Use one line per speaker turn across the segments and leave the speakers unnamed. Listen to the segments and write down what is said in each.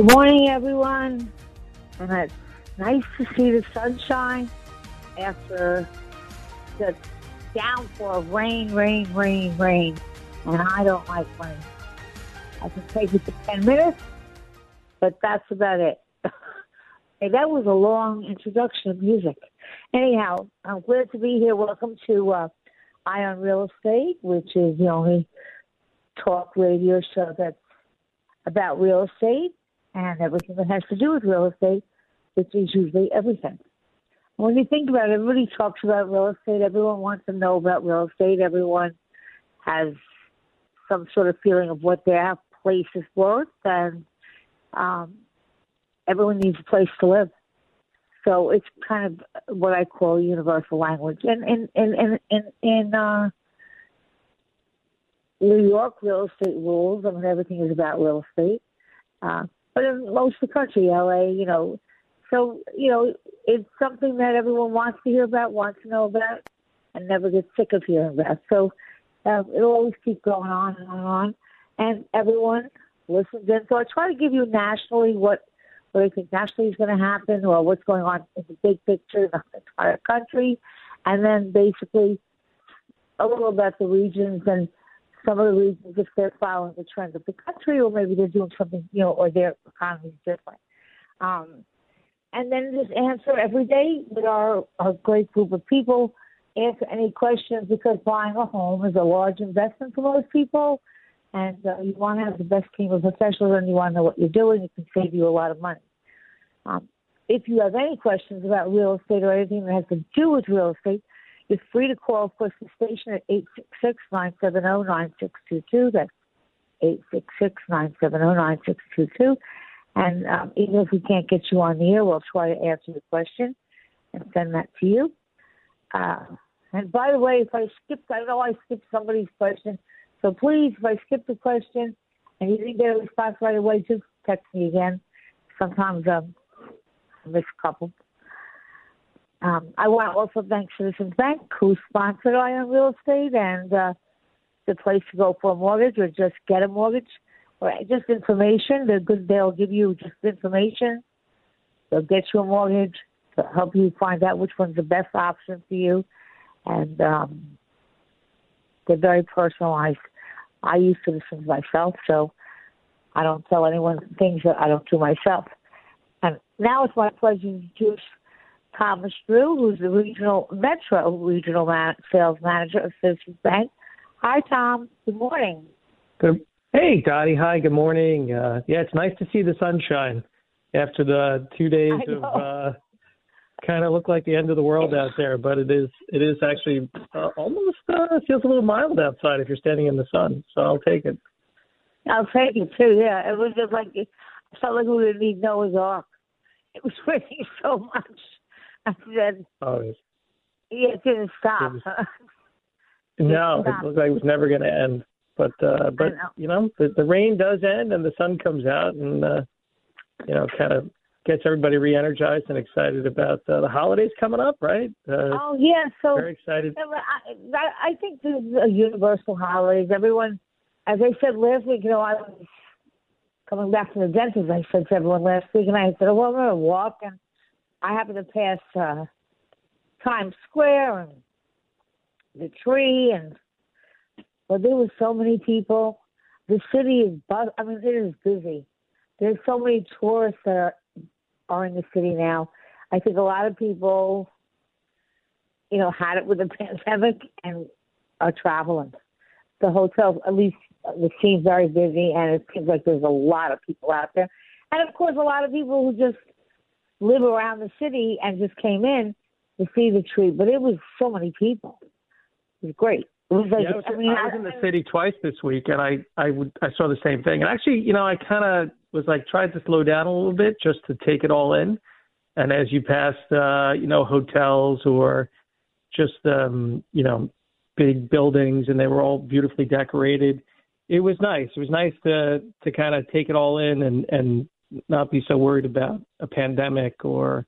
Good morning, everyone. And it's nice to see the sunshine after the downpour of rain, rain, rain, rain. And I don't like rain. I can take it for 10 minutes, but that's about it. hey, that was a long introduction of music. Anyhow, I'm glad to be here. Welcome to uh, Eye on Real Estate, which is the only talk radio show that's about real estate and everything that has to do with real estate, which is usually everything. When you think about it, everybody talks about real estate. Everyone wants to know about real estate. Everyone has some sort of feeling of what their place is worth, and um, everyone needs a place to live. So it's kind of what I call universal language. And in in in in, uh, New York, real estate rules. I mean, everything is about real estate. Uh, but in most of the country, LA, you know. So, you know, it's something that everyone wants to hear about, wants to know about, and never gets sick of hearing about. So uh, it'll always keep going on and on and on. And everyone listens in. So I try to give you nationally what what I think nationally is going to happen or what's going on in the big picture in the entire country. And then basically a little about the regions and some of the reasons if they're following the trends of the country or maybe they're doing something, you know, or their economy is different. Um, and then just answer every day with our, our great group of people, answer any questions because buying a home is a large investment for most people. And uh, you want to have the best team of professionals and you want to know what you're doing. It can save you a lot of money. Um, if you have any questions about real estate or anything that has to do with real estate, you're free to call, of course, the station at 866-970-9622. That's 866-970-9622. And um, even if we can't get you on the air, we'll try to answer the question and send that to you. Uh, and by the way, if I skipped, I know I skipped somebody's question. So please, if I skipped the question and you didn't get a response right away, just text me again. Sometimes um, I miss a couple. Um, I want to also thank Citizens Bank, who sponsored Eye on Real Estate and uh, the place to go for a mortgage or just get a mortgage or just information. They're good. They'll give you just information. They'll get you a mortgage to help you find out which one's the best option for you. And um, they're very personalized. I use Citizens myself, so I don't tell anyone things that I don't do myself. And now it's my pleasure to Thomas Drew, who's the regional Metro regional man, sales manager of Citizens Bank. Hi, Tom. Good morning.
Good. Hey, Dottie. Hi. Good morning. Uh, yeah, it's nice to see the sunshine after the two days of uh, kind of look like the end of the world out there. But it is it is actually uh, almost uh, feels a little mild outside if you're standing in the sun. So I'll take it.
I'll take it too. Yeah, it was just like it felt like we didn't need Noah's Ark. It was raining so much. I said,
oh,
yeah, it didn't stop.
It was, no, it looked like it was never going to end. But uh, but
know.
you know, the, the rain does end and the sun comes out and uh, you know, kind of gets everybody re-energized and excited about uh, the holidays coming up, right? Uh,
oh yeah, so
very excited.
I, I think there's a universal holidays. Everyone, as I said last week, you know, I was coming back from the dentist. I said to everyone last week, and I said, "Oh, well, I'm going to walk," and I happened to pass uh, Times Square, and the tree, and but there were so many people. The city is buzz. I mean, it is busy. There's so many tourists that are are in the city now. I think a lot of people, you know, had it with the pandemic and are traveling. The hotel, at least, it seems very busy, and it seems like there's a lot of people out there. And of course, a lot of people who just live around the city and just came in to see the tree. But it was so many people. It was great. It was like
yeah, I was,
I, mean,
I was in the city twice this week, and I I would I saw the same thing. And actually, you know, I kind of was like tried to slow down a little bit just to take it all in. And as you passed, uh, you know, hotels or just um, you know big buildings, and they were all beautifully decorated. It was nice. It was nice to to kind of take it all in and and not be so worried about a pandemic or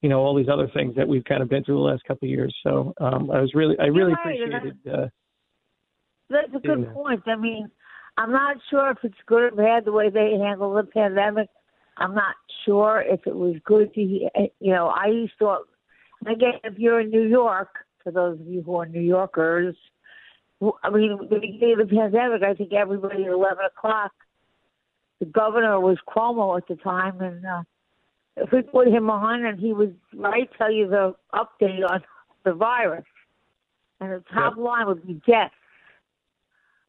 you know all these other things that we've kind of been through the last couple of years. So um, I was really I really
right,
appreciated. Uh,
that's a good point. I mean, I'm not sure if it's good or bad the way they handle the pandemic. I'm not sure if it was good to, you know, I used to, again, if you're in New York, for those of you who are New Yorkers, I mean, the beginning of the pandemic, I think everybody at 11 o'clock, the governor was Cuomo at the time, and uh, if we put him on and he would, right, tell you the update on the virus, and the top yep. line would be death.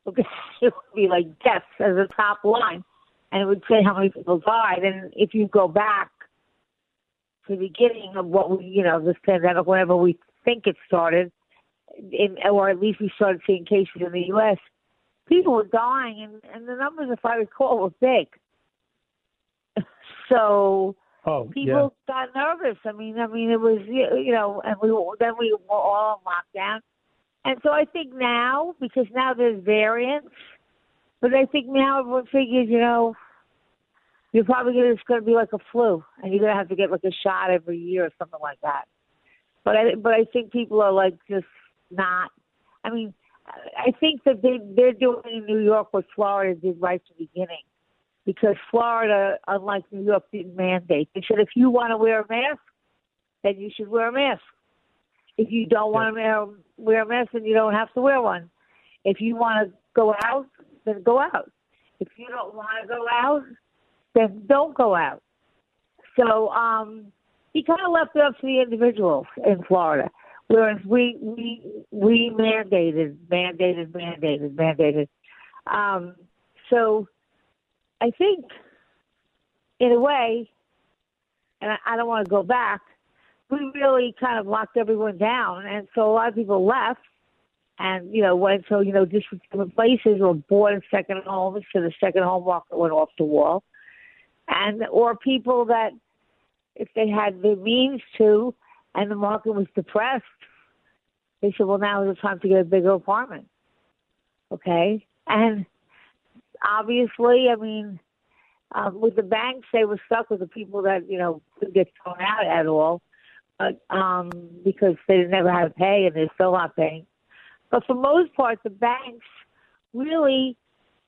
Okay, it would be like deaths as a top line, and it would say how many people died. And if you go back to the beginning of what we, you know, this pandemic, whenever we think it started, in, or at least we started seeing cases in the U.S., people were dying, and, and the numbers, if I recall, were big. so
oh,
people
yeah.
got nervous. I mean, I mean, it was you know, and we then we were all on lockdown, and so I think now, because now there's variants, but I think now everyone figures, you know, you're probably gonna, it's going to be like a flu, and you're going to have to get like a shot every year or something like that. But I, but I think people are like just not. I mean, I think that they they're doing in New York what Florida did right from the beginning, because Florida, unlike New York, didn't mandate. They said if you want to wear a mask, then you should wear a mask. If you don't want to wear a mask, then you don't have to wear one. If you want to go out, then go out. If you don't want to go out, then don't go out. So um, he kind of left it up to the individuals in Florida, whereas we we we mandated, mandated, mandated, mandated. Um, so I think, in a way, and I, I don't want to go back we really kind of locked everyone down, and so a lot of people left, and you know went to you know different places or bought second home, so the second home market went off the wall, and or people that if they had the means to, and the market was depressed, they said, well now is the time to get a bigger apartment, okay, and obviously, I mean. Um, with the banks, they were stuck with the people that you know could get thrown out at all uh, um, because they never had to pay and they're still not paying. But for most part, the banks really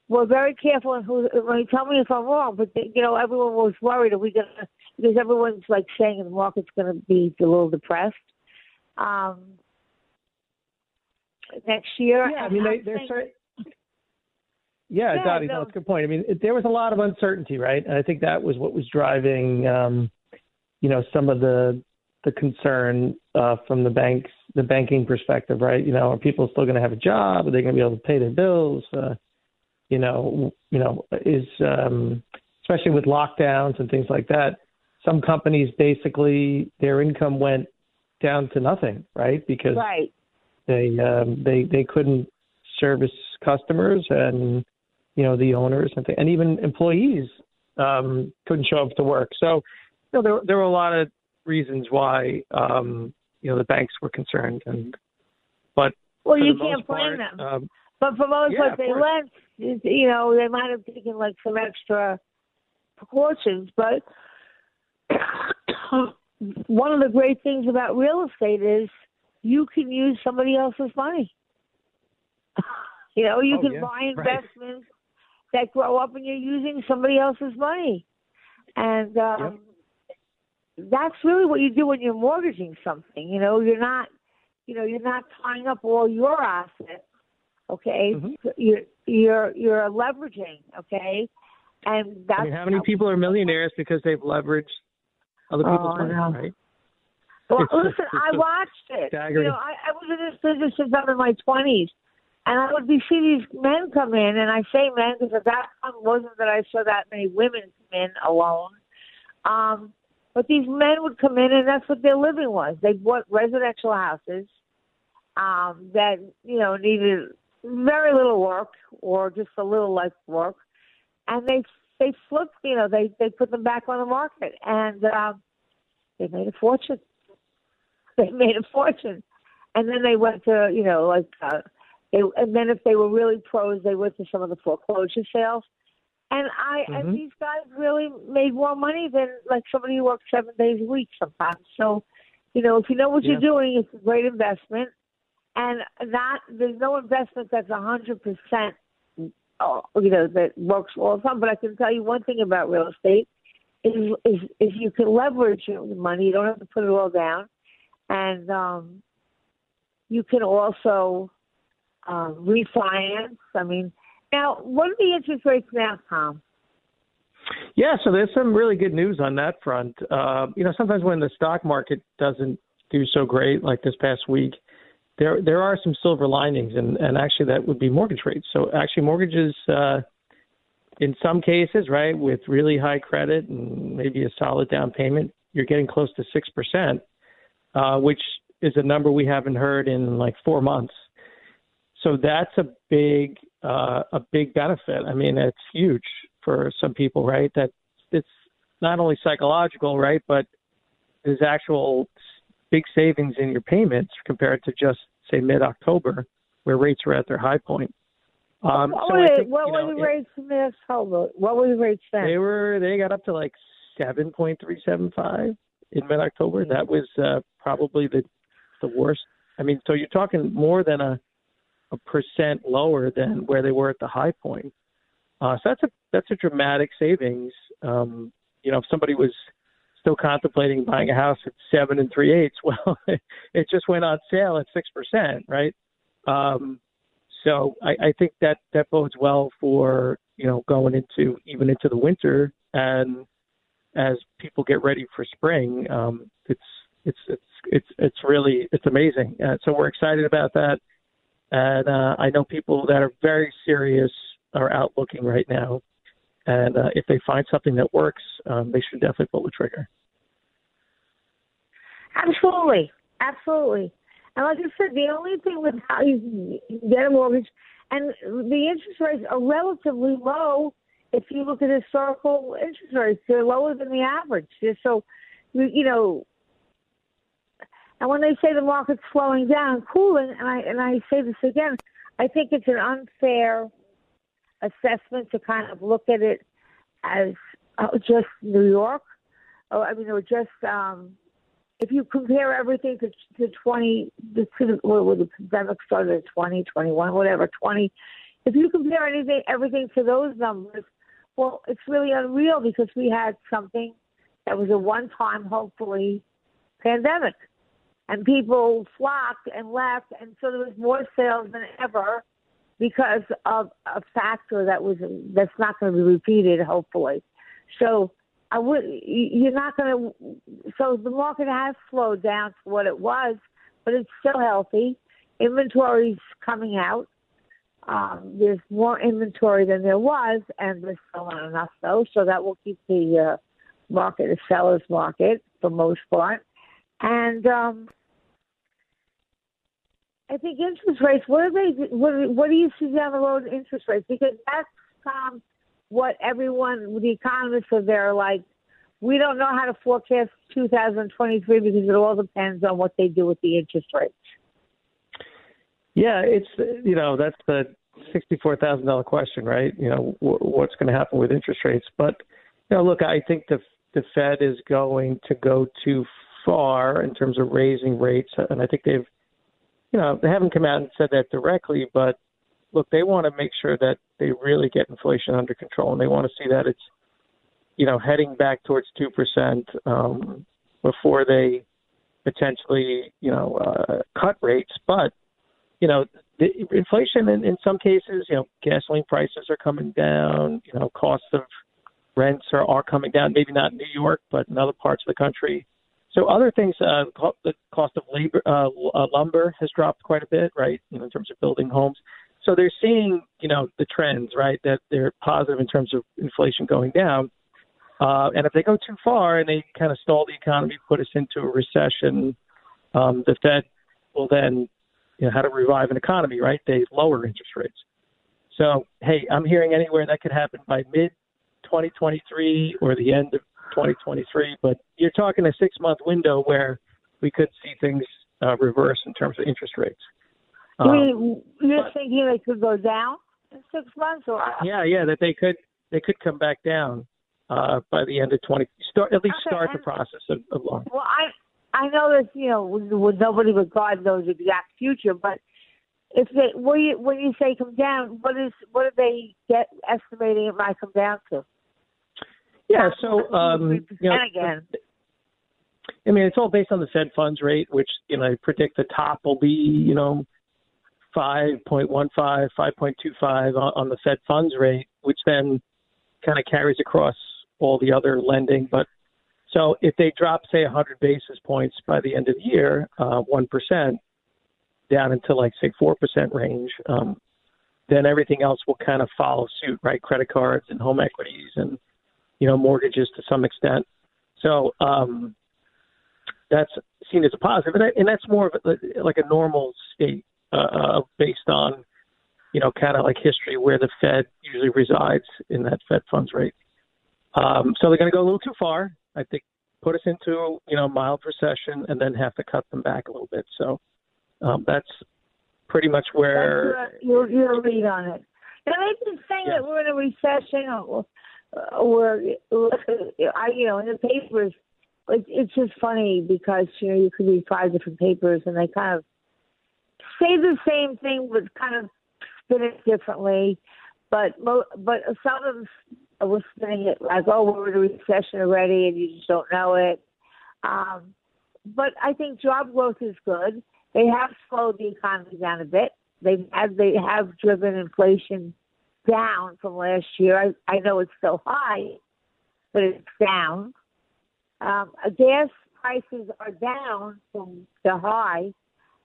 were very careful And who. When you tell me if I'm wrong, but they, you know, everyone was worried. Are we gonna? Because everyone's like saying the market's gonna be a little depressed. Um, next year.
Yeah, I mean, they, they're certain. Yeah, yeah Dottie, no. that's a good point. I mean, it, there was a lot of uncertainty, right? And I think that was what was driving, um, you know, some of the the concern uh, from the banks, the banking perspective, right? You know, are people still going to have a job? Are they going to be able to pay their bills? Uh, you know, you know, is um, especially with lockdowns and things like that. Some companies basically their income went down to nothing, right? Because
right.
they um, they they couldn't service customers and you know the owners and th- and even employees um, couldn't show up to work. So you know, there there were a lot of reasons why um, you know the banks were concerned, and but
well, you can't blame
part,
them.
Um,
but for most
yeah,
part, they lent. You know, they might have taken like some extra precautions, but one of the great things about real estate is you can use somebody else's money. you know, you
oh,
can
yeah.
buy investments right. that grow up, and you're using somebody else's money. And um,
yep
that's really what you do when you're mortgaging something. You know, you're not you know, you're not tying up all your assets. Okay,
Mm-hmm.
you're you're you're leveraging. Okay, and that's
I mean, how many people are millionaires because they've leveraged other people's
Oh,
money,
no.
right?
Well,
It's-
listen, I watched it.
staggering.
You know, I, I was in this business since I'm in my twenties, and I would be see these men come in, and I say men because at that time wasn't that I saw that many women come in alone. Um, but these men would come in, and that's what their living was. They bought residential houses um, that you know needed very little work or just a little less work, and they they flipped. You know, they they put them back on the market, and um, they made a fortune. They made a fortune, and then they went to you know like uh, they and then if they were really pros, they went to some of the foreclosure sales. And I
Mhm.
and these guys really made more money than like somebody who works seven days a week sometimes. So, you know, if you know what
Yeah.
you're doing, it's a great investment. And that there's no investment that's a hundred percent, you know, that works all the time. But I can tell you one thing about real estate is is is you can leverage your money. You don't have to put it all down, and um, you can also um, refinance. I mean, now what are the interest rates now, Tom?
Yeah, so there's some really good news on that front. Uh, you know, sometimes when the stock market doesn't do so great, like this past week, there there are some silver linings, and and actually that would be mortgage rates. So actually, mortgages, uh, in some cases, right, with really high credit and maybe a solid down payment, you're getting close to six percent, uh, which is a number we haven't heard in like four months. So that's a big uh, a big benefit. I mean, it's huge for some people, right? That it's not only psychological, right, but there's actual big savings in your payments compared to just say mid October, where rates were at their high point. Um,
what
so
were,
I
the-
think,
what were the rates in this? Hold on. What were the rates then?
they were they got up to like seven point three seven five in mid October. That was uh, probably the the worst. I mean, so you're talking more than a a percent lower than where they were at the high point. Uh, so that's a that's a dramatic savings. Um, you know, if somebody was still contemplating buying a house at seven and three eighths, well, it just went on sale at six percent, right? Um, so I, I think that that bodes well for you know going into even into the winter and as people get ready for spring. Um, it's it's it's it's it's really it's amazing. Uh, so we're excited about that, and uh, I know people that are very serious are out looking right now, and uh, if they find something that works, um, they should definitely pull the trigger.
Absolutely, absolutely. And like I said, the only thing with how you get a mortgage, and the interest rates are relatively low. If you look at historical interest rates, they're lower than the average. They're So, you you know, and when they say the market's slowing down, cooling, and I and I say this again, I think it's an unfair assessment to kind of look at it as uh, just New York. Oh, I mean, or just um, if you compare everything to to 20, the, to the, well, the pandemic started at 20, 21, whatever, 20, if you compare anything, everything to those numbers, well, it's really unreal because we had something that was a one-time, hopefully, pandemic, and people flocked and left, and so there was more sales than ever because of a factor that was that's not going to be repeated, hopefully. So I would you're not going to. So the market has slowed down to what it was, but it's still healthy. Inventory's coming out. Um, there's more inventory than there was, and there's still not enough though. So that will keep the uh, market a seller's market for most part. And um, I think interest rates. What are they? What, what do you see down the road in interest rates? Because that's um, what everyone, the economists are there like. We don't know how to forecast 2023 because it all depends on what they do with the interest rates.
Yeah, it's you know that's the sixty-four thousand dollar question, right? You know w- what's going to happen with interest rates, but you know, look, I think the the Fed is going to go too far in terms of raising rates, and I think they've, you know, they haven't come out and said that directly, but look, they want to make sure that they really get inflation under control, and they want to see that it's, you know, heading back towards two percent um, before they potentially, you know, uh, cut rates. But, you know, the inflation in, in some cases, you know, gasoline prices are coming down, you know, costs of rents are, are coming down, maybe not in New York, but in other parts of the country. So other things, uh, the cost of labor, uh, uh, lumber has dropped quite a bit, right? You know, in terms of building homes. So they're seeing, you know, the trends, right? That they're positive in terms of inflation going down. Uh, and if they go too far and they kind of stall the economy, put us into a recession, um, the Fed will then, you know, how to revive an economy, right? They lower interest rates. So, hey, I'm hearing anywhere that could happen by mid 2023 or the end of 2023. But you're talking a six month window where we could see things uh, reverse in terms of interest rates.
Um, you're but, thinking they could go down in six months, or
yeah, yeah, that they could they could come back down uh, by the end of 20. Start at least okay, start the process of, of law.
Well, I I know that you know when nobody would God knows exact future, but if they when you when you say come down, what is what are they get estimating it might come down to?
Yeah, so um, you know,
again.
I mean, it's all based on the Fed funds rate, which you know I predict the top will be you know 5.15, 5.25 on, on the Fed funds rate, which then kind of carries across all the other lending. But so if they drop, say, 100 basis points by the end of the year, uh, 1% down into like, say, 4% range, um, then everything else will kind of follow suit, right? Credit cards and home equities and, you know, mortgages to some extent. So um, that's seen as a positive, and, that, and that's more of a, like a normal state uh, based on, you know, kind of like history where the Fed usually resides in that Fed funds rate. Um, so they're going to go a little too far. I think put us into you know mild recession and then have to cut them back a little bit. So um, that's pretty much where
your your read on it. Now they've been saying yeah. that we're in a recession, or, I you know in the papers. it's just funny because you know you could read five different papers and they kind of say the same thing but kind of spin it differently. But but some of them was spinning it like, oh, we're in a recession already, and you just don't know it. Um, but I think job growth is good. They have slowed the economy down a bit. They have they have driven inflation down from last year. I, I know it's still high, but it's down. Um, gas prices are down from the high.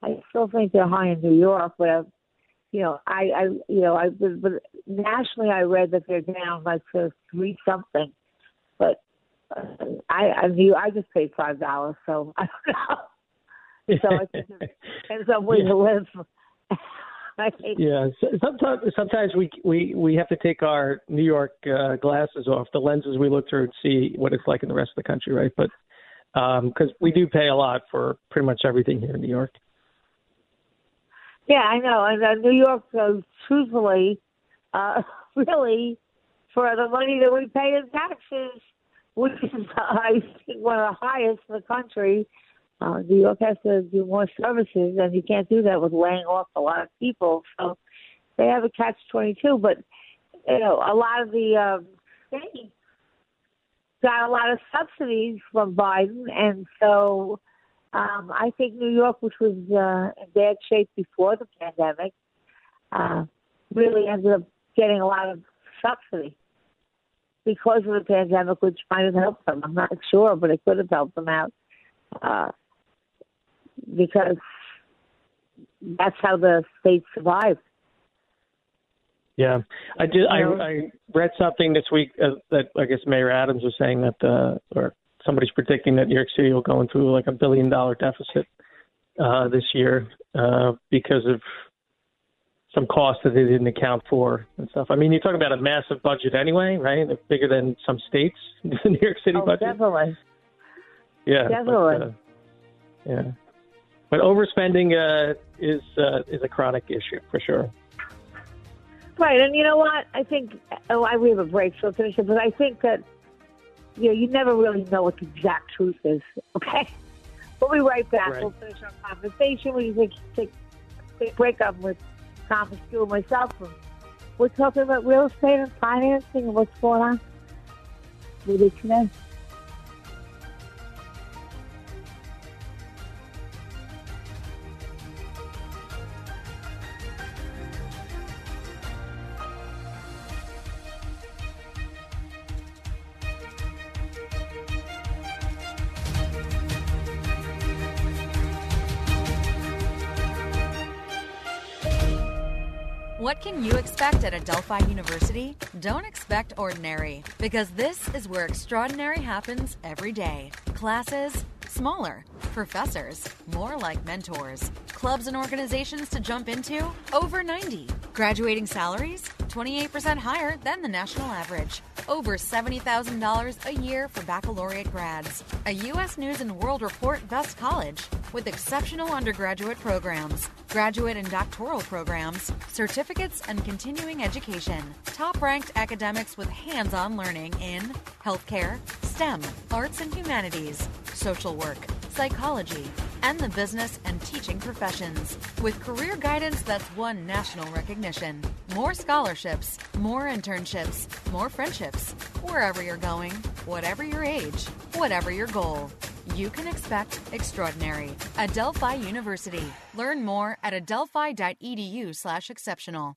I still think they're high in New York, but I've, you know, I, I, you know, I, but nationally, I read that they're down like to three something, but uh, I, I knew I just paid five dollars, so I don't know. So it depends on where you live.
yeah, sometimes sometimes we we we have to take our New York uh, glasses off, the lenses we look through, and see what it's like in the rest of the country, right? But because um, we do pay a lot for pretty much everything here in New York.
Yeah, I know. And uh, New York, uh, truthfully, uh, really, for the money that we pay in taxes, which is, I think, one of the highest in the country, uh, New York has to do more services, and you can't do that with laying off a lot of people. So they have a catch twenty two. But you know, a lot of the um, states got a lot of subsidies from Biden, and so um, I think New York, which was uh, in bad shape before the pandemic, uh, really ended up getting a lot of subsidy because of the pandemic, which might have helped them. I'm not sure, but it could have helped them out uh, because that's how the state survived.
Yeah, I did. I, I read something this week uh, that I guess Mayor Adams was saying that, uh, or somebody's predicting that New York City will go into like a billion dollar deficit uh, this year uh, because of some costs that they didn't account for and stuff. I mean, you're talking about a massive budget anyway, right? bigger than some states, the New York City
oh,
budget.
Definitely.
Yeah.
Definitely.
But, uh, yeah. But overspending uh, is uh, is a chronic issue for sure.
Right, and you know what? I think oh, I we have a break, so we'll finish it. But I think that you know, you never really know what the exact truth is. Okay, But we'll be right back. Right. We'll finish our conversation. We take take take break up with Thomas Q and myself. And we're talking about real estate and financing and what's going on. We'll be today.
Expect at Adelphi University? Don't expect ordinary, because this is where extraordinary happens every day. Classes, smaller. Professors, more like mentors. Clubs and organizations to jump into, over 90. Graduating salaries, 28% higher than the national average. Over $70,000 a year for baccalaureate grads. A U.S. News and World Report Best College with exceptional undergraduate programs, graduate and doctoral programs, certificates, and continuing education. Top ranked academics with hands on learning in healthcare, STEM, arts and humanities, social work, psychology, and the business and teaching professions. With career guidance that's won national recognition. More scholarships, more internships, more friendships. Wherever you're going, whatever your age, whatever your goal you can expect extraordinary. Adelphi University. Learn more at adelphi.edu/exceptional.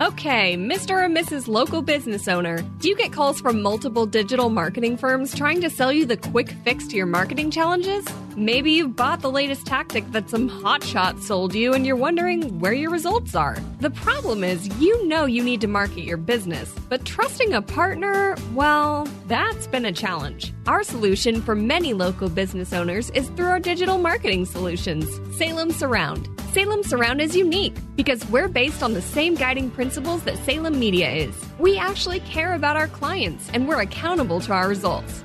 Okay, Mr. or Mrs. Local Business Owner, do you get calls from multiple digital marketing firms trying to sell you the quick fix to your marketing challenges? Maybe you've bought the latest tactic that some hotshot sold you and you're wondering where your results are. The problem is, you know you need to market your business, but trusting a partner, well, that's been a challenge. Our solution for many local business owners is through our digital marketing solutions, Salem Surround. Salem Surround is unique because we're based on the same guiding principles that Salem Media is. We actually care about our clients and we're accountable to our results.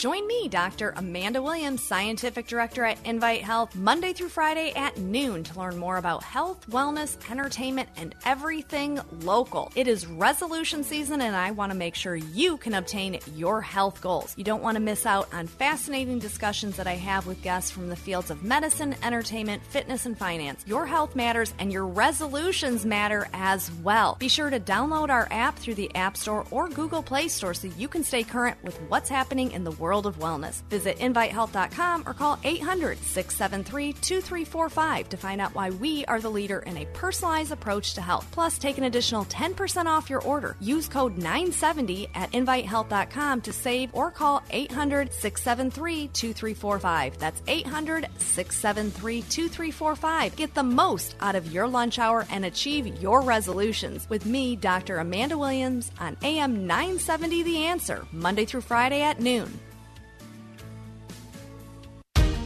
Join me, Dr. Amanda Williams, Scientific Director at Invite Health, Monday through Friday at noon to learn more about health, wellness, entertainment, and everything local. It is resolution season, and I want to make sure you can obtain your health goals. You don't want to miss out on fascinating discussions that I have with guests from the fields of medicine, entertainment, fitness, and finance. Your health matters, and your resolutions matter as well. Be sure to download our app through the App Store or Google Play Store so you can stay current with what's happening in the world world of wellness. Visit invitehealth.com or call 800 673 2345 to find out why we are the leader in a personalized approach to health. Plus, take an additional 10% off your order. Use code 970 at invitehealth.com to save or call 800 673 2345. That's 800 673 2345. Get the most out of your lunch hour and achieve your resolutions with me, Dr. Amanda Williams, on AM 970 The Answer, Monday through Friday at noon.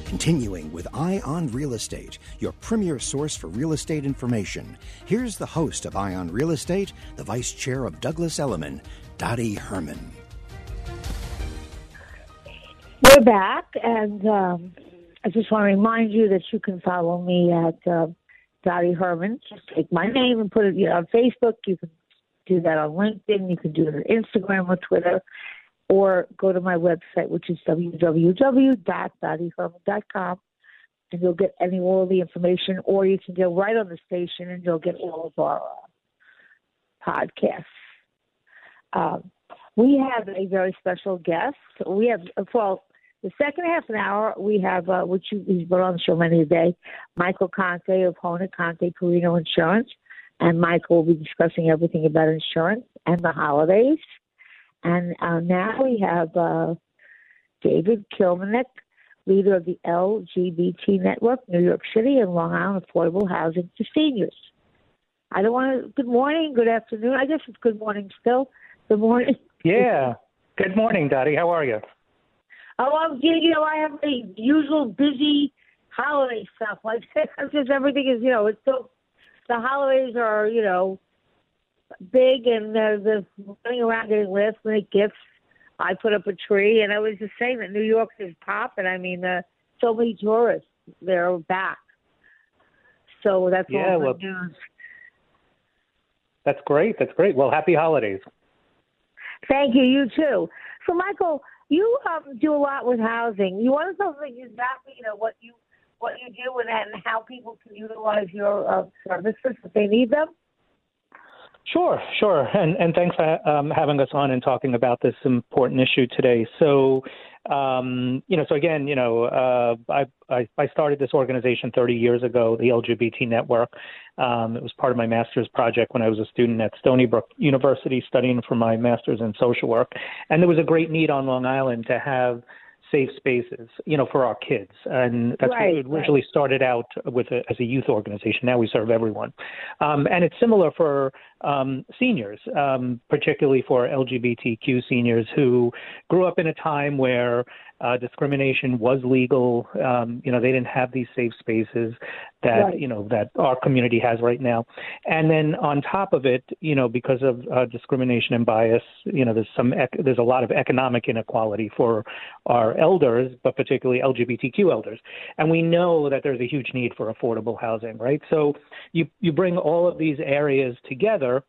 Continuing with Eye on Real Estate, your premier source for real estate information. Here's the host of Eye on Real Estate, the Vice Chair of Douglas Elliman, Dottie Herman.
We're back, and um, I just want to remind you that you can follow me at uh, Dottie Herman. Just take my name and put it you know, on Facebook. You can do that on LinkedIn. You can do it on Instagram or Twitter or go to my website, which is www.dottieherman.com, and you'll get any all the information, or you can go right on the station and you'll get all of our uh, podcasts. Um, we have a very special guest. We have, well, the second half an hour, we have, uh, which you, he's been on the show many a day, Michael Conte of Hona Conte Perino Insurance. and Michael will be discussing everything about insurance and the holidays. And uh, now we have uh, David Kilmnick, leader of the LGBT Network, New York City and Long Island Affordable Housing for Seniors. I don't want to. Good morning, good afternoon. I guess it's good morning still. Good morning.
Yeah. Good morning, Dottie. How are you?
Oh, I'm you know I have the usual busy holiday stuff. Like just everything is you know it's so the holidays are you know big and there's this running around getting last minute gifts. I put up a tree and I was just saying that New York is popping. I mean, uh, so many tourists they're back. So that's
yeah,
all
well,
news.
That's great. That's great. Well, happy holidays.
Thank you. You too. So, Michael, you um, do a lot with housing. You want to tell me exactly, you know, what you what you do with that and how people can utilize your uh, services if they need them?
Sure, sure, and and thanks for um, having us on and talking about this important issue today. So, um, you know, so again, you know, uh, I, I, I started this organization 30 years ago, the LGBT Network. Um, it was part of my master's project when I was a student at Stony Brook University studying for my master's in social work, and there was a great need on Long Island to have safe spaces, you know, for our kids. And that's
right,
what it originally
right.
started out with a, as a youth organization. Now we serve everyone. Um, and it's similar for um, seniors, um, particularly for LGBTQ seniors who grew up in a time where uh, discrimination was legal. Um, you know, they didn't have these safe spaces that
Right.
you know that our community has right now. And then on top of it, you know, because of uh, discrimination and bias, you know, there's some ec- there's a lot of economic inequality for our elders, but particularly LGBTQ elders. And we know that there's a huge need for affordable housing, right? So you you bring all of these areas together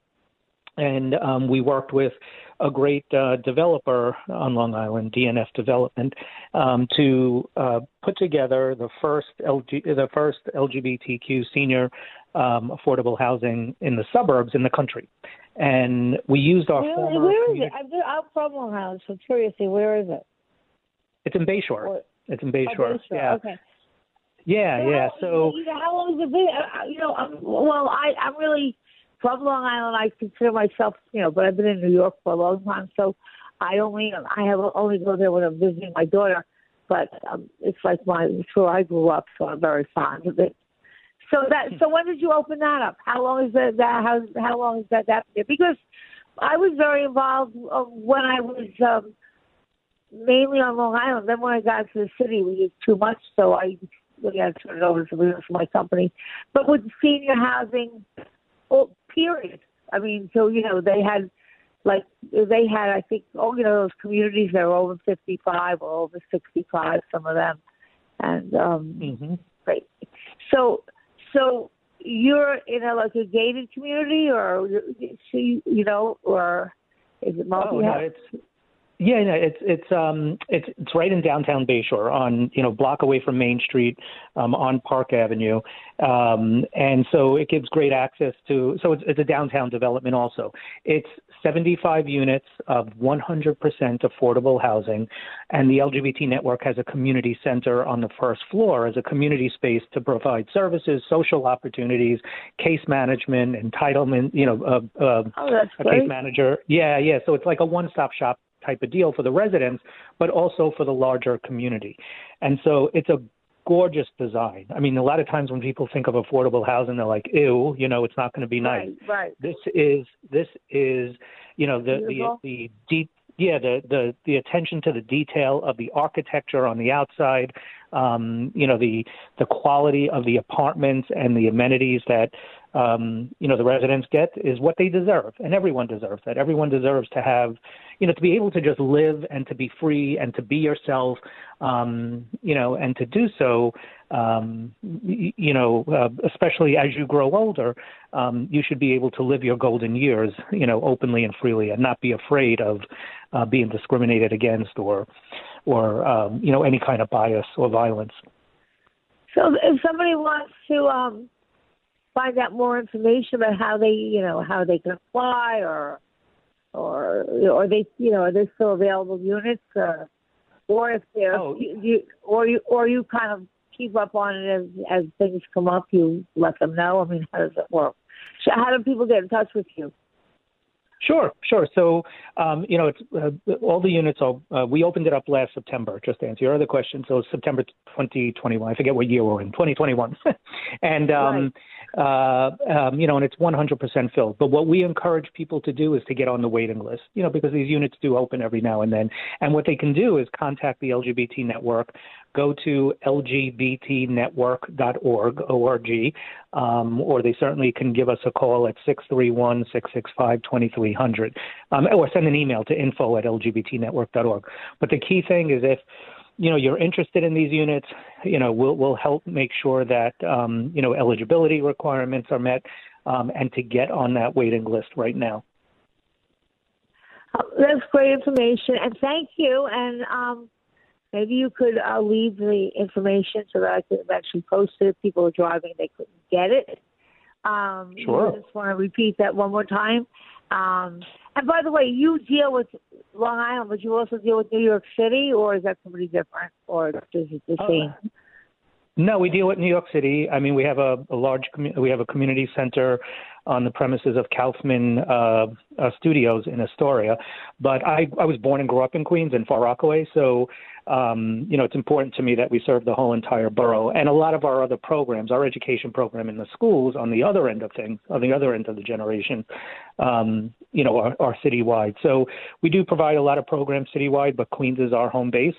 and um, we worked with a great uh, developer on Long Island, D&F Development, um, to uh, put together the first LG, the first LGBTQ senior um, affordable housing in the suburbs in the country. And we used our
Where,
former
where is it? From Long Island, so curiously, where is it?
It's in Bayshore.
Or-
It's in
Oh,
Bayshore.
Bayshore,
Yeah.
Okay.
Yeah, yeah.
how,
So
how long has it been? Uh, You know, I'm, well, I, I'm really from Long Island. I consider myself, you know, but I've been in New York for a long time, so I only, I have only go there when I'm visiting my daughter. But um, it's like my, it's where I grew up, so I'm very fond of it. So that, so when did you open that up? How long is that? that how, how long is that? That because I was very involved uh, when I was. um mainly on Long Island. Then when I got to the city, we did too much, so I really had to turn it over to my company. But with senior housing, well, period. I mean, so you know, they had like they had, I think, oh, you know, those communities that are over fifty-five or over sixty-five, some of them, and um,
mm-hmm.
great. So, so you're in a like a gated community, or so you, you know, or is it multi?
Oh, no, it's yeah, no, it's it's um it's it's right in downtown Bayshore on you know block away from Main Street um, on Park Avenue, um, and so it gives great access to. So it's it's a downtown development also. It's 75 units of 100% affordable housing, and the LGBT network has a community center on the first floor as a community space to provide services, social opportunities, case management, entitlement. You know,
Oh,
a case manager. Yeah, yeah. So it's like a one-stop shop type of deal for the residents, but also for the larger community. And so it's a gorgeous design. I mean, a lot of times when people think of affordable housing, they're like, "Ew," you know, it's not going to be nice.
Right, right.
This is this is you know the
Beautiful.
the the deep yeah the the the attention to the detail of the architecture on the outside um you know the the quality of the apartments and the amenities that um you know the residents get is what they deserve and everyone deserves that. Everyone deserves to have you know to be able to just live and to be free and to be yourself um you know and to do so um you know uh, especially as you grow older um you should be able to live your golden years you know openly and freely and not be afraid of uh, being discriminated against or or um you know any kind of bias or violence.
So if somebody wants to um, find out more information about how they, you know, how they can apply, or or or they, you know, are there still available units, or or if they're,
Oh.
you, you, or you or you kind of keep up on it as as things come up, you let them know. I mean, how does it work? So how do people get in touch with you?
Sure, sure. So, um, you know, it's uh, all the units. Are, uh, we opened it up last September. Just to answer your other question, so September 2021. I forget what year we're in. 2021, and um, right. Uh, um, you know, and it's 100% filled. But what we encourage people to do is to get on the waiting list. You know, because these units do open every now and then, and what they can do is contact the LGBT network go to lgbtnetwork.org, O-R-G, um, or they certainly can give us a call at 631-665-2300, um, or send an email to info at lgbtnetwork.org. But the key thing is if you know you're interested in these units, you know we'll we'll help make sure that um, you know eligibility requirements are met, um, and to get on that waiting list right now.
Uh, that's great information, and thank you. And um, Maybe you could uh, leave the information so that I could eventually post it if people are driving they couldn't get it. Um,
sure.
I just want to repeat that one more time. Um, and by the way, you deal with Long Island, but you also deal with New York City, or is that somebody different, or is it the uh, same? Uh,
no, we deal with New York City. I mean, we have a, a large commu- we have a community center on the premises of Kaufman uh, uh, Studios in Astoria. But I I was born and grew up in Queens in Far Rockaway, so um, you know, it's important to me that we serve the whole entire borough. And a lot of our other programs, our education program in the schools, on the other end of things, on the other end of the generation, um, you know, are, are citywide. So we do provide a lot of programs citywide, but Queens is our home base.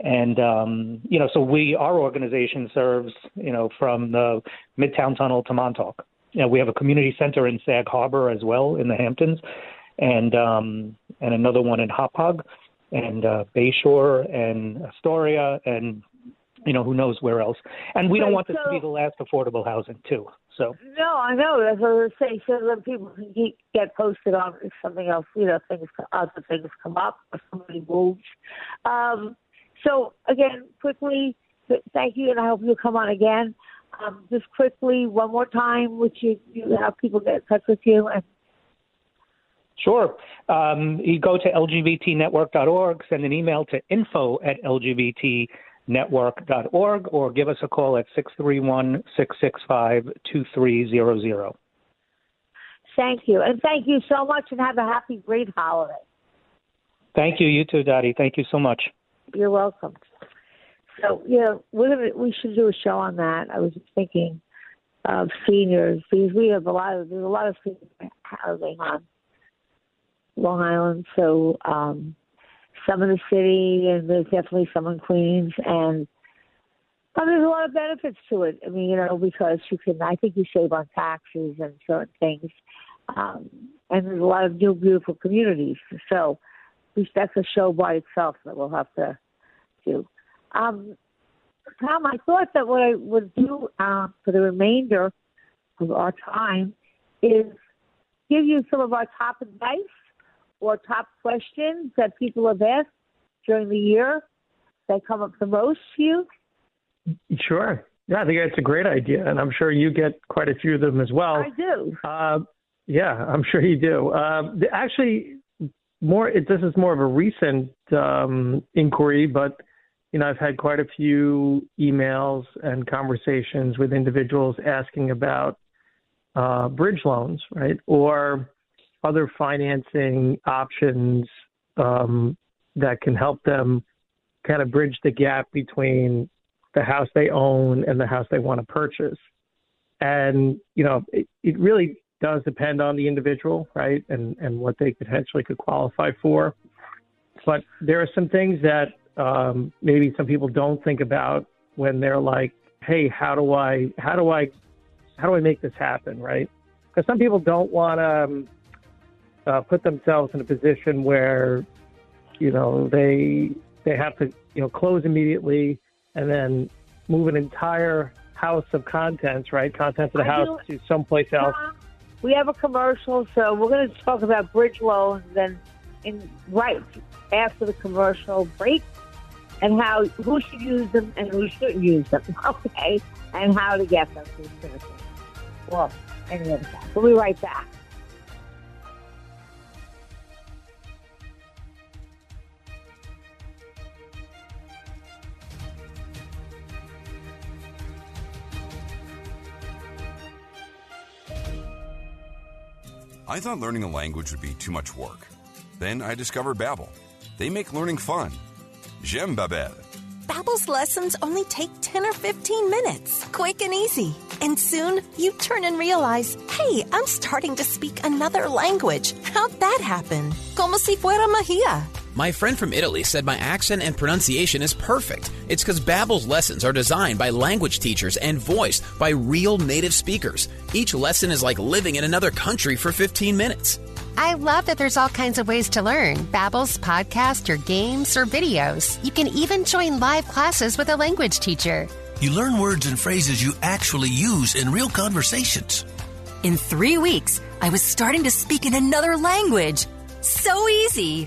And um, you know, so we our organization serves you know from the Midtown Tunnel to Montauk. You know, we have a community center in Sag Harbor as well in the Hamptons, and um, and another one in Hauppauge and uh, Bayshore and Astoria and you know who knows where else. And we don't want this to be the last affordable housing too. So
no, I know that's what I was saying. So that people can get posted on if something else, you know, things other things come up or somebody moves. Um, so again, quickly, thank you, and I hope you'll come on again. Um, just quickly, one more time, which you, you have people get in touch with you and
Sure. Um, you go to lgbtnetwork.org, send an email to info at lgbtnetwork.org, or give us a call at 631 665 2300.
Thank you. And thank you so much, and have a happy, great holiday.
Thank you. You too, Dottie. Thank you so much.
You're welcome. So, yeah, we're gonna, we should do a show on that. I was thinking of seniors because we have a lot of there's a lot of senior housing on Long Island, so um, some in the city, and there's definitely some in Queens, and but there's a lot of benefits to it. I mean, you know, because you can, I think you save on taxes and certain things, um, and there's a lot of new beautiful communities. So, that's a show by itself that we'll have to do. Um, Tom, I thought that what I would do uh, for the remainder of our time is give you some of our top advice or top questions that people have asked during the year that come up the most to you?
Sure. Yeah, I think that's a great idea, and I'm sure you get quite a few of them as well.
I do.
Uh, yeah, I'm sure you do. Uh, actually, more. It, this is more of a recent um, inquiry, but you know, I've had quite a few emails and conversations with individuals asking about uh, bridge loans, right, or other financing options um, that can help them kind of bridge the gap between the house they own and the house they want to purchase. And you know, it, it really does depend on the individual, right, and and what they potentially could qualify for. But there are some things that um, maybe some people don't think about when they're like, "Hey, how do I how do I how do I make this happen?" Right? Because some people don't want to um, uh, put themselves in a position where, you know, they they have to you know close immediately and then move an entire house of contents, right? Contents of the I house to someplace else.
We have a commercial, so we're going to talk about bridge loans and in right after the commercial break and how who should use them and who shouldn't use them, okay, and how to get them. Well, any other time. We'll be right back.
I thought learning a language would be too much work. Then I discovered Babbel. They make learning fun. J'aime Babbel.
Babbel's lessons only take 10 or 15 minutes, quick and easy. And soon you turn and realize, hey, I'm starting to speak another language. How'd that happen? Como si fuera magia.
My friend from Italy said my accent and pronunciation is perfect. It's because Babbel's lessons are designed by language teachers and voiced by real native speakers. Each lesson is like living in another country for 15 minutes.
I love that there's all kinds of ways to learn. Babbel's podcast or games or videos. You can even join live classes with a language teacher.
You learn words and phrases you actually use in real conversations.
In 3 weeks, I was starting to speak in another language. So easy.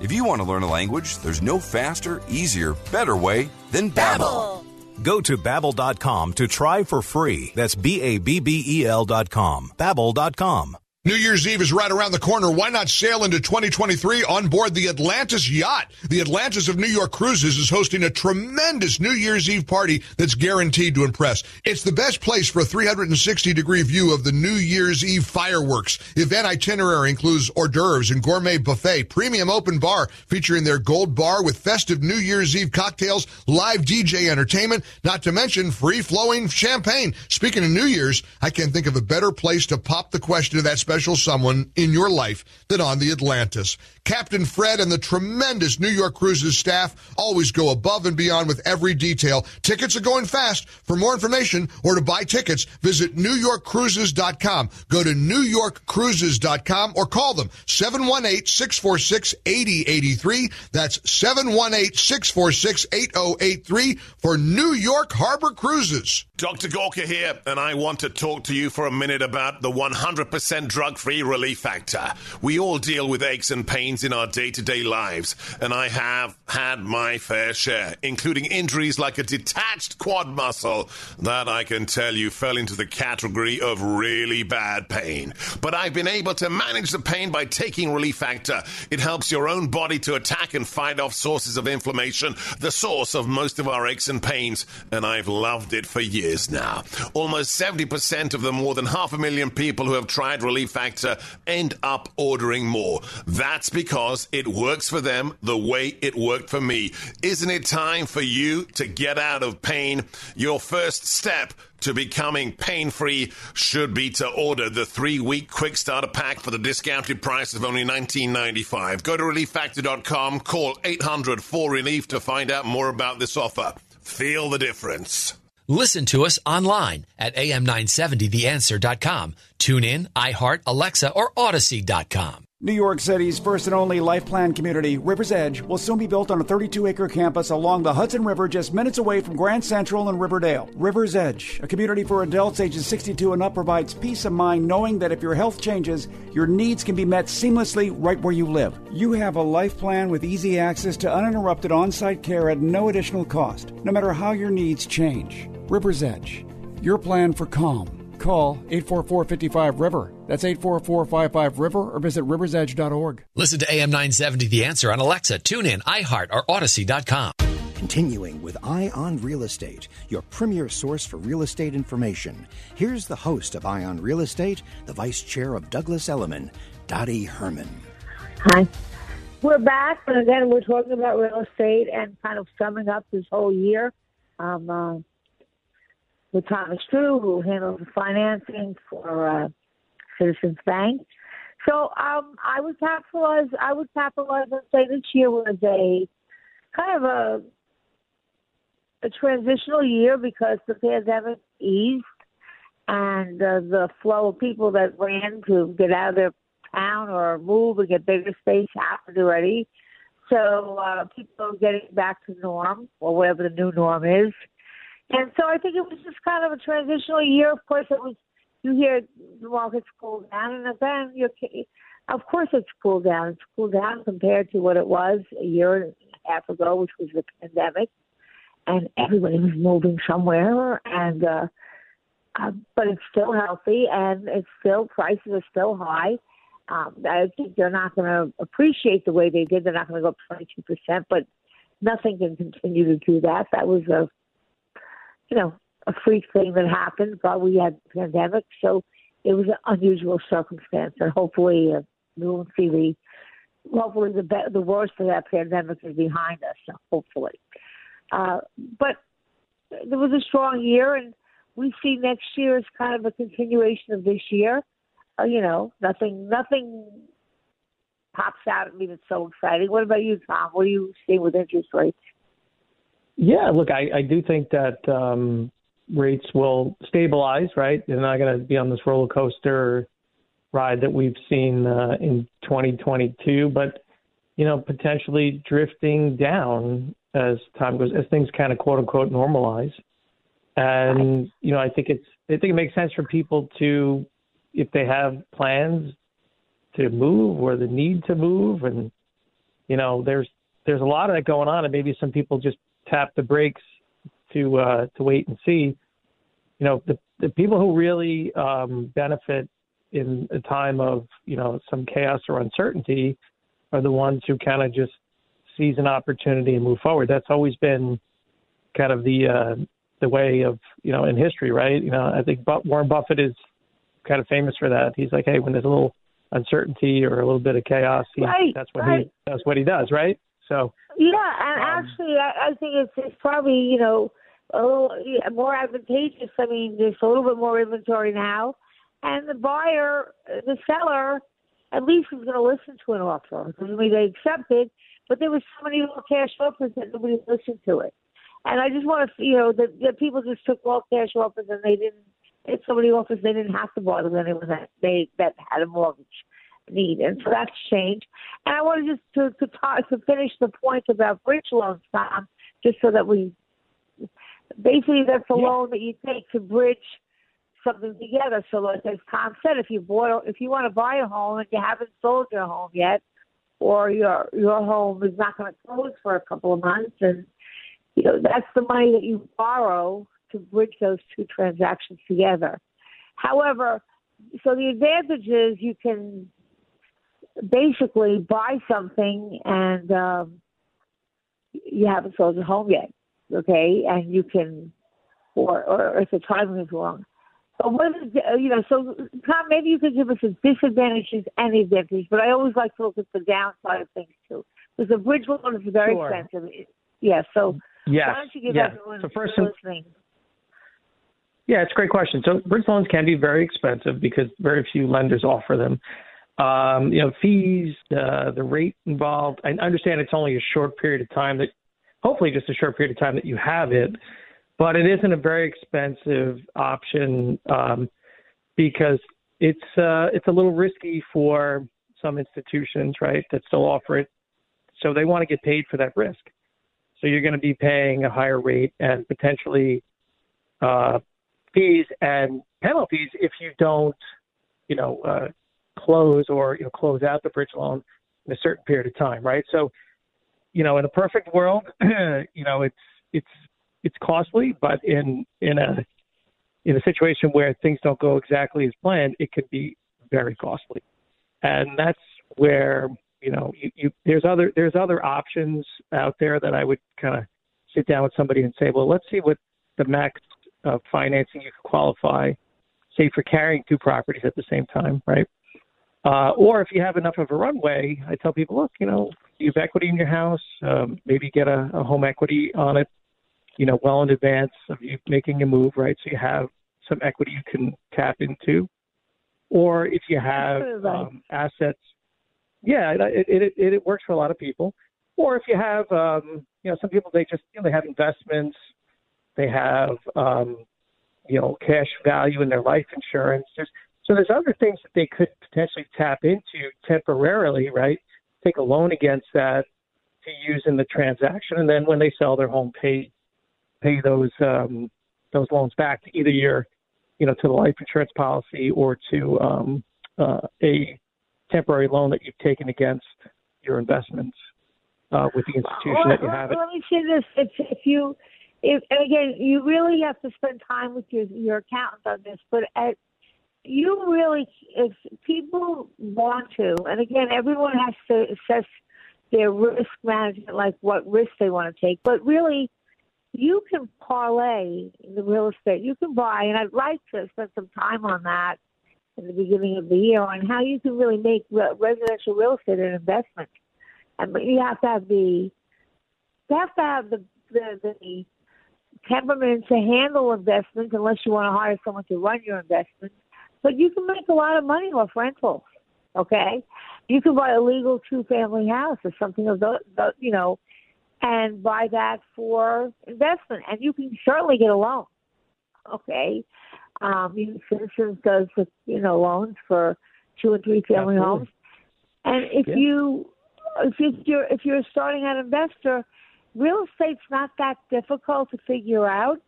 If you want to learn a language, there's no faster, easier, better way than Babbel.
Go to babbel.com to try for free. That's b a b b e l.com. babbel.com.
New Year's Eve is right around the corner. Why not sail into 2023 on board the Atlantis yacht? The Atlantis of New York Cruises is hosting a tremendous New Year's Eve party that's guaranteed to impress. It's the best place for a 360 degree view of the New Year's Eve fireworks. Event itinerary includes hors d'oeuvres and gourmet buffet, premium open bar featuring their gold bar with festive New Year's Eve cocktails, live DJ entertainment, not to mention free flowing champagne. Speaking of New Year's, I can't think of a better place to pop the question of that special someone in your life than on the Atlantis. Captain Fred and the tremendous New York Cruises staff always go above and beyond with every detail. Tickets are going fast. For more information or to buy tickets, visit NewYorkCruises.com. Go to NewYorkCruises.com or call them 718-646-8083. That's 718-646-8083 for New York Harbor Cruises.
Dr. Gorka here, and I want to talk to you for a minute about the 100% drug free relief factor. We all deal with aches and pains in our day to day lives, and I have had my fair share, including injuries like a detached quad muscle that I can tell you fell into the category of really bad pain. But I've been able to manage the pain by taking Relief Factor. It helps your own body to attack and fight off sources of inflammation, the source of most of our aches and pains, and I've loved it for years now. Almost 70% of the more than half a million people who have tried Relief Factor end up ordering more. That's because it works for them the way it worked for me. Isn't it time for you to get out of pain? Your first step to becoming pain free should be to order the three week quick starter pack for the discounted price of only $19.95. Go to relieffactor.com, call 800 4 Relief to find out more about this offer. Feel the difference.
Listen to us online at am970theanswer.com. TuneIn, iHeart, Alexa, or Odyssey.com.
New York City's first and only life plan community, River's Edge, will soon be built on a 32 acre campus along the Hudson River just minutes away from Grand Central and Riverdale. River's Edge, a community for adults ages 62 and up, provides peace of mind knowing that if your health changes, your needs can be met seamlessly right where you live. You have a life plan with easy access to uninterrupted on site care at no additional cost, no matter how your needs change. River's Edge, your plan for calm. Call 844 55 River. That's 844 55 River or visit riversedge.org.
Listen to AM 970 The Answer on Alexa, TuneIn, iHeart, or Odyssey.com.
Continuing with Eye on Real Estate, your premier source for real estate information. Here's the host of Eye on Real Estate, the vice chair of Douglas Elliman, Dottie Herman.
Hi. We're back, and again, we're talking about real estate and kind of summing up this whole year. Um, uh, with Thomas Drew, who handles the financing for uh, Citizens Bank. So um, I would capitalize. I would capitalize and say this year was a kind of a a transitional year because the pandemic eased and uh, the flow of people that ran to get out of their town or move and get bigger space happened already. So uh, people are getting back to norm or whatever the new norm is. And so I think it was just kind of a transitional year. Of course, it was. You hear the market's cooled down, and then you're. Of course, it's cooled down. It's cooled down compared to what it was a year and a half ago, which was the pandemic, and everybody was moving somewhere. And uh, uh, but it's still healthy, and it's still prices are still high. Um, I think they're not going to appreciate the way they did. They're not going to go up 22 percent, but nothing can continue to do that. That was a you know, a freak thing that happened. God, we had pandemic, so it was an unusual circumstance, and hopefully uh, we won't see the hopefully the be- the worst of that pandemic is behind us. Hopefully, uh, but there was a strong year, and we see next year as kind of a continuation of this year. Uh, you know, nothing nothing pops out at me that's so exciting. What about you, Tom? What are you seeing with interest rates?
Yeah, look, I, I do think that um, rates will stabilize, right? They're not going to be on this roller coaster ride that we've seen uh, in 2022, but you know, potentially drifting down as time goes, as things kind of quote unquote normalize. And you know, I think it's I think it makes sense for people to, if they have plans to move or the need to move, and you know, there's there's a lot of that going on, and maybe some people just tap the brakes to uh, to wait and see. You know, the the people who really um, benefit in a time of you know some chaos or uncertainty are the ones who kind of just seize an opportunity and move forward. That's always been kind of the uh, the way of you know in history, right? You know, I think Warren Buffett is kind of famous for that. He's like, hey, when there's a little uncertainty or a little bit of chaos, he,
right,
that's what
right.
he that's what he does, right? So
yeah, and
um,
actually, I, I think it's it's probably you know a little more advantageous. I mean, there's a little bit more inventory now, and the buyer, the seller, at least is going to listen to an offer. I mean, they accepted, but there was so many little cash offers that nobody listened to it. And I just want to, you know, that the people just took all cash offers and they didn't. If somebody offers, they didn't have to bother anyone that they that had a mortgage need, and so that's changed. And I wanted just to to talk to finish the point about bridge loans, Tom, just so that we basically that's a
Yeah.
loan that you take to bridge something together. So, like as Tom said, if you bought, if you want to buy a home and you haven't sold your home yet, or your your home is not going to close for a couple of months, and you know that's the money that you borrow to bridge those two transactions together. However, so the advantage is you can basically buy something and um, you haven't sold your home yet, okay? And you can, or or if the timing is wrong. But what is, you know, so Tom, maybe you could give us the disadvantages and the advantages, but I always like to look at the downside of things too. Because the bridge loan is very
Sure.
expensive. Yeah, so
Yes,
why don't you give
yes.
everyone
So first
listening?
Yeah, it's a great question. So bridge loans can be very expensive because very few lenders offer them. Um, you know, fees, uh, the rate involved. I understand it's only a short period of time that, hopefully, just a short period of time that you have it, but it isn't a very expensive option um, because it's uh, it's a little risky for some institutions, right, that still offer it. So they want to get paid for that risk. So you're going to be paying a higher rate and potentially uh, fees and penalties if you don't, you know, uh, close or you know close out the bridge loan in a certain period of time, right? So, you know, in a perfect world, you know, it's it's it's costly, but in in a in a situation where things don't go exactly as planned, it could be very costly, and that's where you know you, you there's other there's other options out there that I would kind of sit down with somebody and say, well, let's see what the max uh, financing you could qualify, say for carrying two properties at the same time, right? Uh, or if you have enough of a runway, I tell people, look, you know, you have equity in your house, um, maybe get a, a home equity on it, you know, well in advance of you making a move, right? So you have some equity you can tap into. Or if you have um, assets, yeah, it, it, it, it works for a lot of people. Or if you have, um, you know, some people they just you know, they have investments, they have, um, you know, cash value in their life insurance. There's so there's other things that they could potentially tap into temporarily, right? Take a loan against that to use in the transaction, and then when they sell their home, pay pay those um, those loans back to either your, you know, to the life insurance policy or to um, uh, a temporary loan that you've taken against your investments uh, with the institution
Well,
that you
let-
have it.
Let me say this: if if you, if again, you really have to spend time with your your accountant on this. But at, you really, if people want to, and again, everyone has to assess their risk management, like what risk they want to take. But really, you can parlay the real estate. You can buy, and I'd like to spend some time on that in the beginning of the year on how you can really make residential real estate an investment. But you have to have the you have to have the the, the temperament to handle investments unless you want to hire someone to run your investments. But you can make a lot of money off rentals. Okay, you can buy a legal two-family house or something of the, you know, and buy that for investment, and you can certainly get a loan. Okay, um, you Citizens does you know loans for two and three family
Absolutely.
homes, and if
Yeah.
you if you're if you're starting an investor, real estate's not that difficult to figure out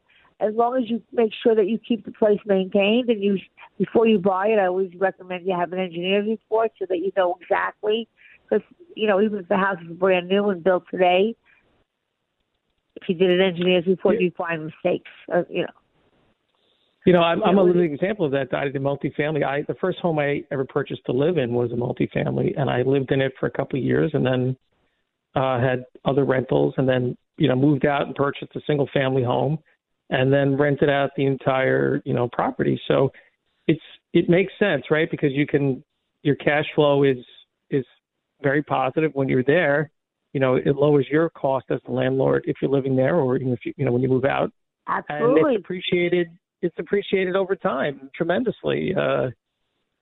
as long as you make sure that you keep the place maintained and you before you buy it. I always recommend you have an engineer's report so that you know exactly because you know even if the house is brand new and built today, if you did an engineer's report, you find mistakes. Uh, you know.
You know, I'm, I'm a living example of that. I did multifamily. I the first home I ever purchased to live in was a multifamily, and I lived in it for a couple of years, and then uh, had other rentals, and then you know moved out and purchased a single family home, and then rented out the entire you know property. So it's it makes sense, right? Because you can your cash flow is is very positive when you're there. You know, it lowers your cost as the landlord if you're living there, or even if you you know when you move out and
Absolutely.
it's appreciated it's appreciated over time tremendously uh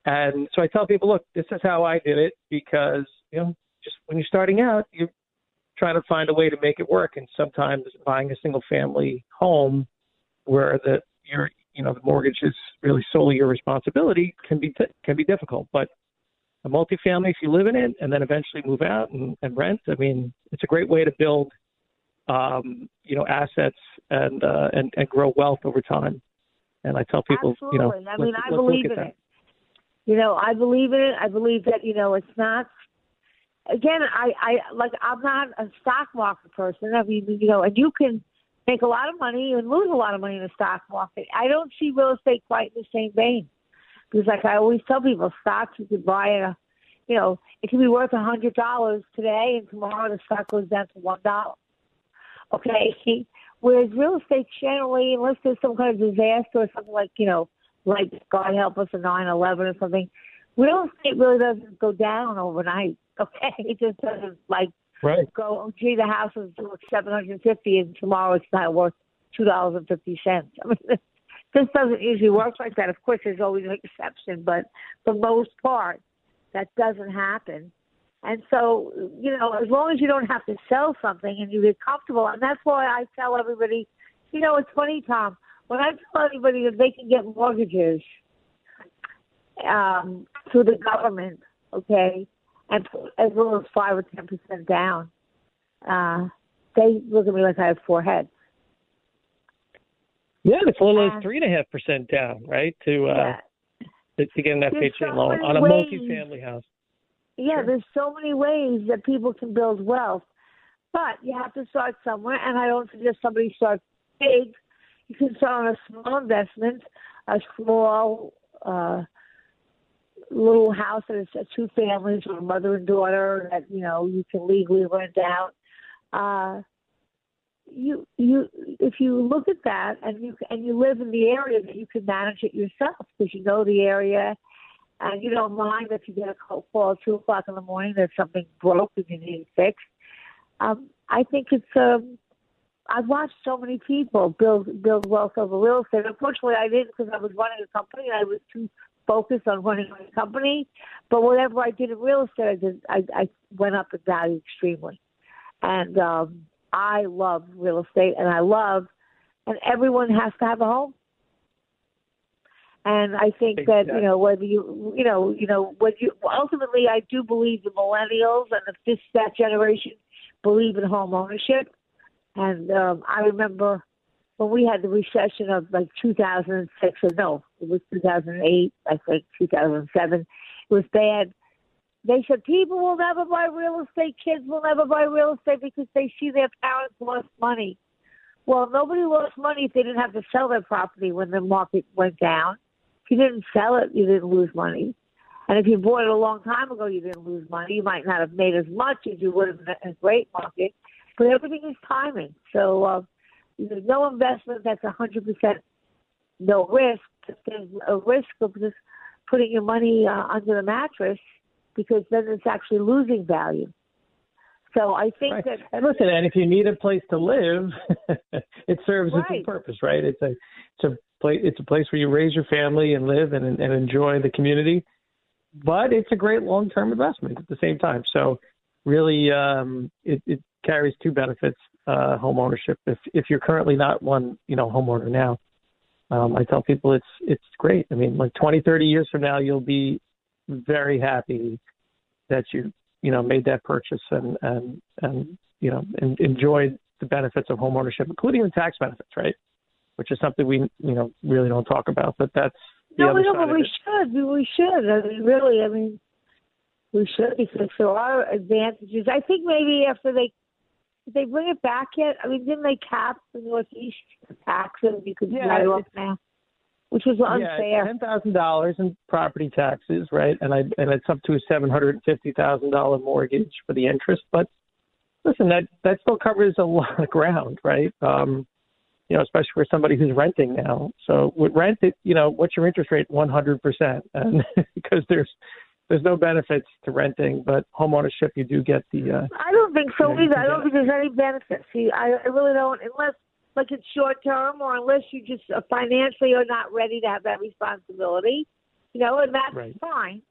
and so i tell people look this is how i did it because you know just when you're starting out you're trying to find a way to make it work and sometimes buying a single family home where the your you know the mortgage is really solely your responsibility can be t- can be difficult but a multifamily if you live in it and then eventually move out and, and rent i mean it's a great way to build um, you know, assets and, uh, and and grow wealth over time. And I tell people,
Absolutely.
you know,
I mean, I believe in
at
it. You know, I believe in it. I believe that you know it's not. Again, I I like I'm not a stock market person. I mean, you know, and you can make a lot of money and lose a lot of money in the stock market. I don't see real estate quite in the same vein because, like I always tell people, stocks you could buy at a, you know, it can be worth a hundred dollars today, and tomorrow the stock goes down to one dollar. Okay. Whereas real estate generally, unless there's some kind of disaster or something like, you know, like God help us, a 9/11 or something, real estate really doesn't go down overnight. Okay, it just doesn't like
right.
go. Oh, gee, the house is worth 750, and tomorrow it's not worth two dollars and fifty cents. I mean, this, this doesn't usually work like that. Of course, there's always an exception, but for most part, that doesn't happen. And so, you know, as long as you don't have to sell something and you get comfortable, and that's why I tell everybody, you know, it's funny, Tom, when I tell everybody that they can get mortgages um, through the government, okay, and as little as five or ten percent down, uh, they look at me like I have four heads.
Yeah, it's a little as three and a half percent down, right? To uh
Yeah.
to, to get an FHA
so
loan on a
ways.
multifamily house.
Yeah, there's so many ways that people can build wealth, but you have to start somewhere. And I don't suggest somebody start big. You can start on a small investment, a small uh, little house that is two families or mother and daughter that you know you can legally rent out. Uh, you you if you look at that and you and you live in the area that you can manage it yourself because you know the area and you don't mind if you get a call at two o'clock in the morning that something broke and you need fixed. Um, I think it's um I've watched so many people build build wealth over real estate. Unfortunately, I didn't because I was running a company and I was too focused on running my company. But whatever I did in real estate, I did I, I went up in value extremely, and um, I love real estate and I love, and everyone has to have a home. And I think that you know whether you you know you know what you ultimately I do believe the millennials and the this that generation believe in home ownership. And um, I remember when we had the recession of like 2006 or no, it was 2008, I think 2007. It was bad. They said people will never buy real estate. Kids will never buy real estate because they see their parents lost money. Well, nobody lost money if they didn't have to sell their property when the market went down. If you didn't sell it, you didn't lose money. And if you bought it a long time ago, you didn't lose money. You might not have made as much as you would have in a great market, but everything is timing. So uh, there's no investment that's 100% no risk. There's a risk of just putting your money uh, under the mattress because then it's actually losing value. So I think
right.
that.
And listen, and if you need a place to live, it serves
right.
its purpose, right? It's a it's a place it's a place where you raise your family and live and and enjoy the community. But it's a great long term investment at the same time. So really, um, it, it carries two benefits: uh, home ownership. If if you're currently not one, you know, homeowner now, um, I tell people it's it's great. I mean, like 20, 30 years from now, you'll be very happy that you you know made that purchase and and and you know and enjoyed the benefits of home ownership, including the tax benefits, right? Which is something we you know really don't talk about, but that's the
no, no,
side
but we should. We should. I mean, really. I mean, we should because there are advantages. I think maybe after they did they bring it back yet? I mean, didn't they cap the Northeast taxes? You could
Yeah,
write off now, which was unfair.
Yeah, ten thousand dollars in property taxes, right? And I and it's up to a seven hundred and fifty thousand dollar mortgage for the interest. But listen, that that still covers a lot of ground, right? Um, you know, especially for somebody who's renting now. So with rent, it, you know, what's your interest rate? One hundred percent, and because there's there's no benefits to renting, but home ownership, you do get the. Uh,
I don't think so
you know,
either. I don't think there's any benefit. See, I, I really don't, unless like it's short term or unless you just uh, financially are not ready to have that responsibility, you know, and that's
Right.
fine.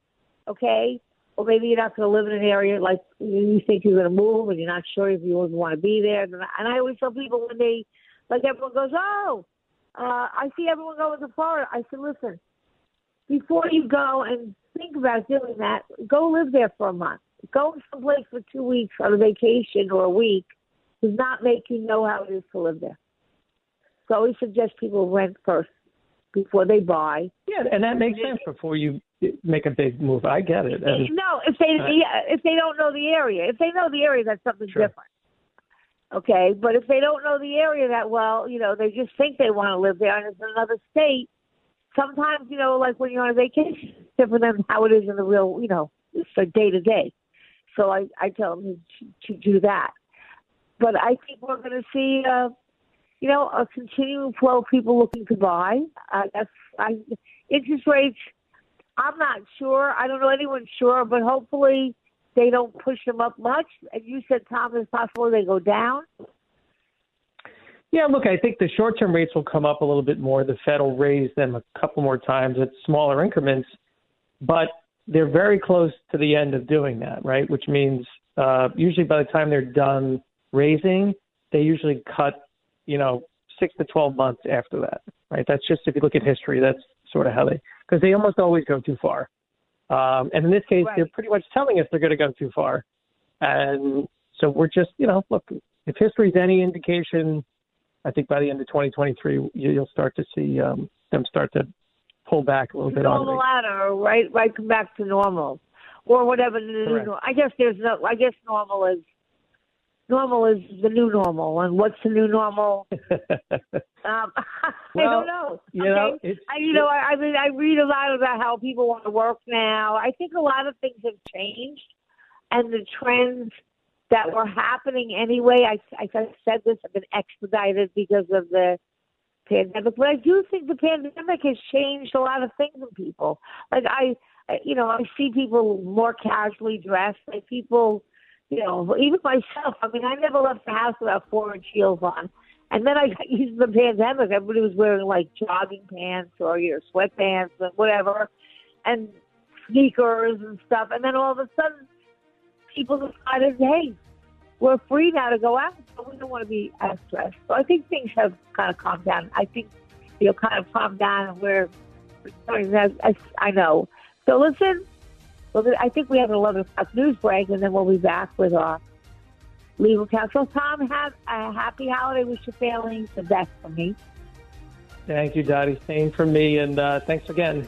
Okay. Or maybe you're not going to live in an area like you think you're going to move and you're not sure if you want to be there. And I and I always tell people when they, like everyone goes, oh, uh, I see everyone going to Florida. I said, listen, before you go and think about doing that, go live there for a month. Go someplace for two weeks on a vacation or a week does not make you know how it is to live there. So I always suggest people rent first before they buy.
yeah, and that makes sense before you make a big move. I get it. And,
No, if they
Uh,
if they don't know the area, if they know the area, that's something
Sure.
different. Okay, but if they don't know the area that well, you know, they just think they want to live there and it's another state. Sometimes, you know, like when you're on a vacation, different than how it is in the real, you know, it's day to day. So I I tell them to, to do that. But I think we're going to see, uh, you know, a continuing flow of people looking to buy. Uh, that's I, interest rates. I'm not sure. I don't know anyone sure, but hopefully they don't push them up much. And you said, it's possible they go down.
Yeah, look, I think the short term rates will come up a little bit more. The Fed will raise them a couple more times at smaller increments, but they're very close to the end of doing that, right? Which means uh, usually by the time they're done raising, they usually cut, you know, six to 12 months after that, right? That's just if you look at history, that's sort of how they, because they almost always go too far. Um, and in this case, they're pretty much telling us they're going to go too far. And so we're just, you know, look, if history's any indication, I think by the end of 2023, you- you'll start to see um, them start to pull back a little bit on
normal
rates.
ladder, right? Right, come back to normal, or whatever the new.
Correct.
nor- I guess there's no. I guess normal is normal is the new normal, and what's the new normal? Um, I don't know.
you
okay?
know, it's-
I, you know, I, I mean, I read a lot about how people want to work now. I think a lot of things have changed, and the trends that were happening anyway. I, I said this have been expedited because of the pandemic, but I do think the pandemic has changed a lot of things in people. Like I, you know, I see people more casually dressed. Like people, you know, even myself. I mean, I never left the house without four inch heels on. And then I got used to the pandemic. Everybody was wearing like jogging pants or you know sweatpants and whatever, and sneakers and stuff. And then all of a sudden, people decided, hey, we're free now to go out, so we don't want to be as stressed. So I think things have kind of calmed down. I think you'll kind of calm down, and we're. I, I, I know. So listen. Well, I think we have an 11 o'clock news break, and then we'll be back with our legal counsel. Tom, have a happy holiday. Wish your family the best for me.
Thank you, Dottie. Same for me, and uh, thanks again.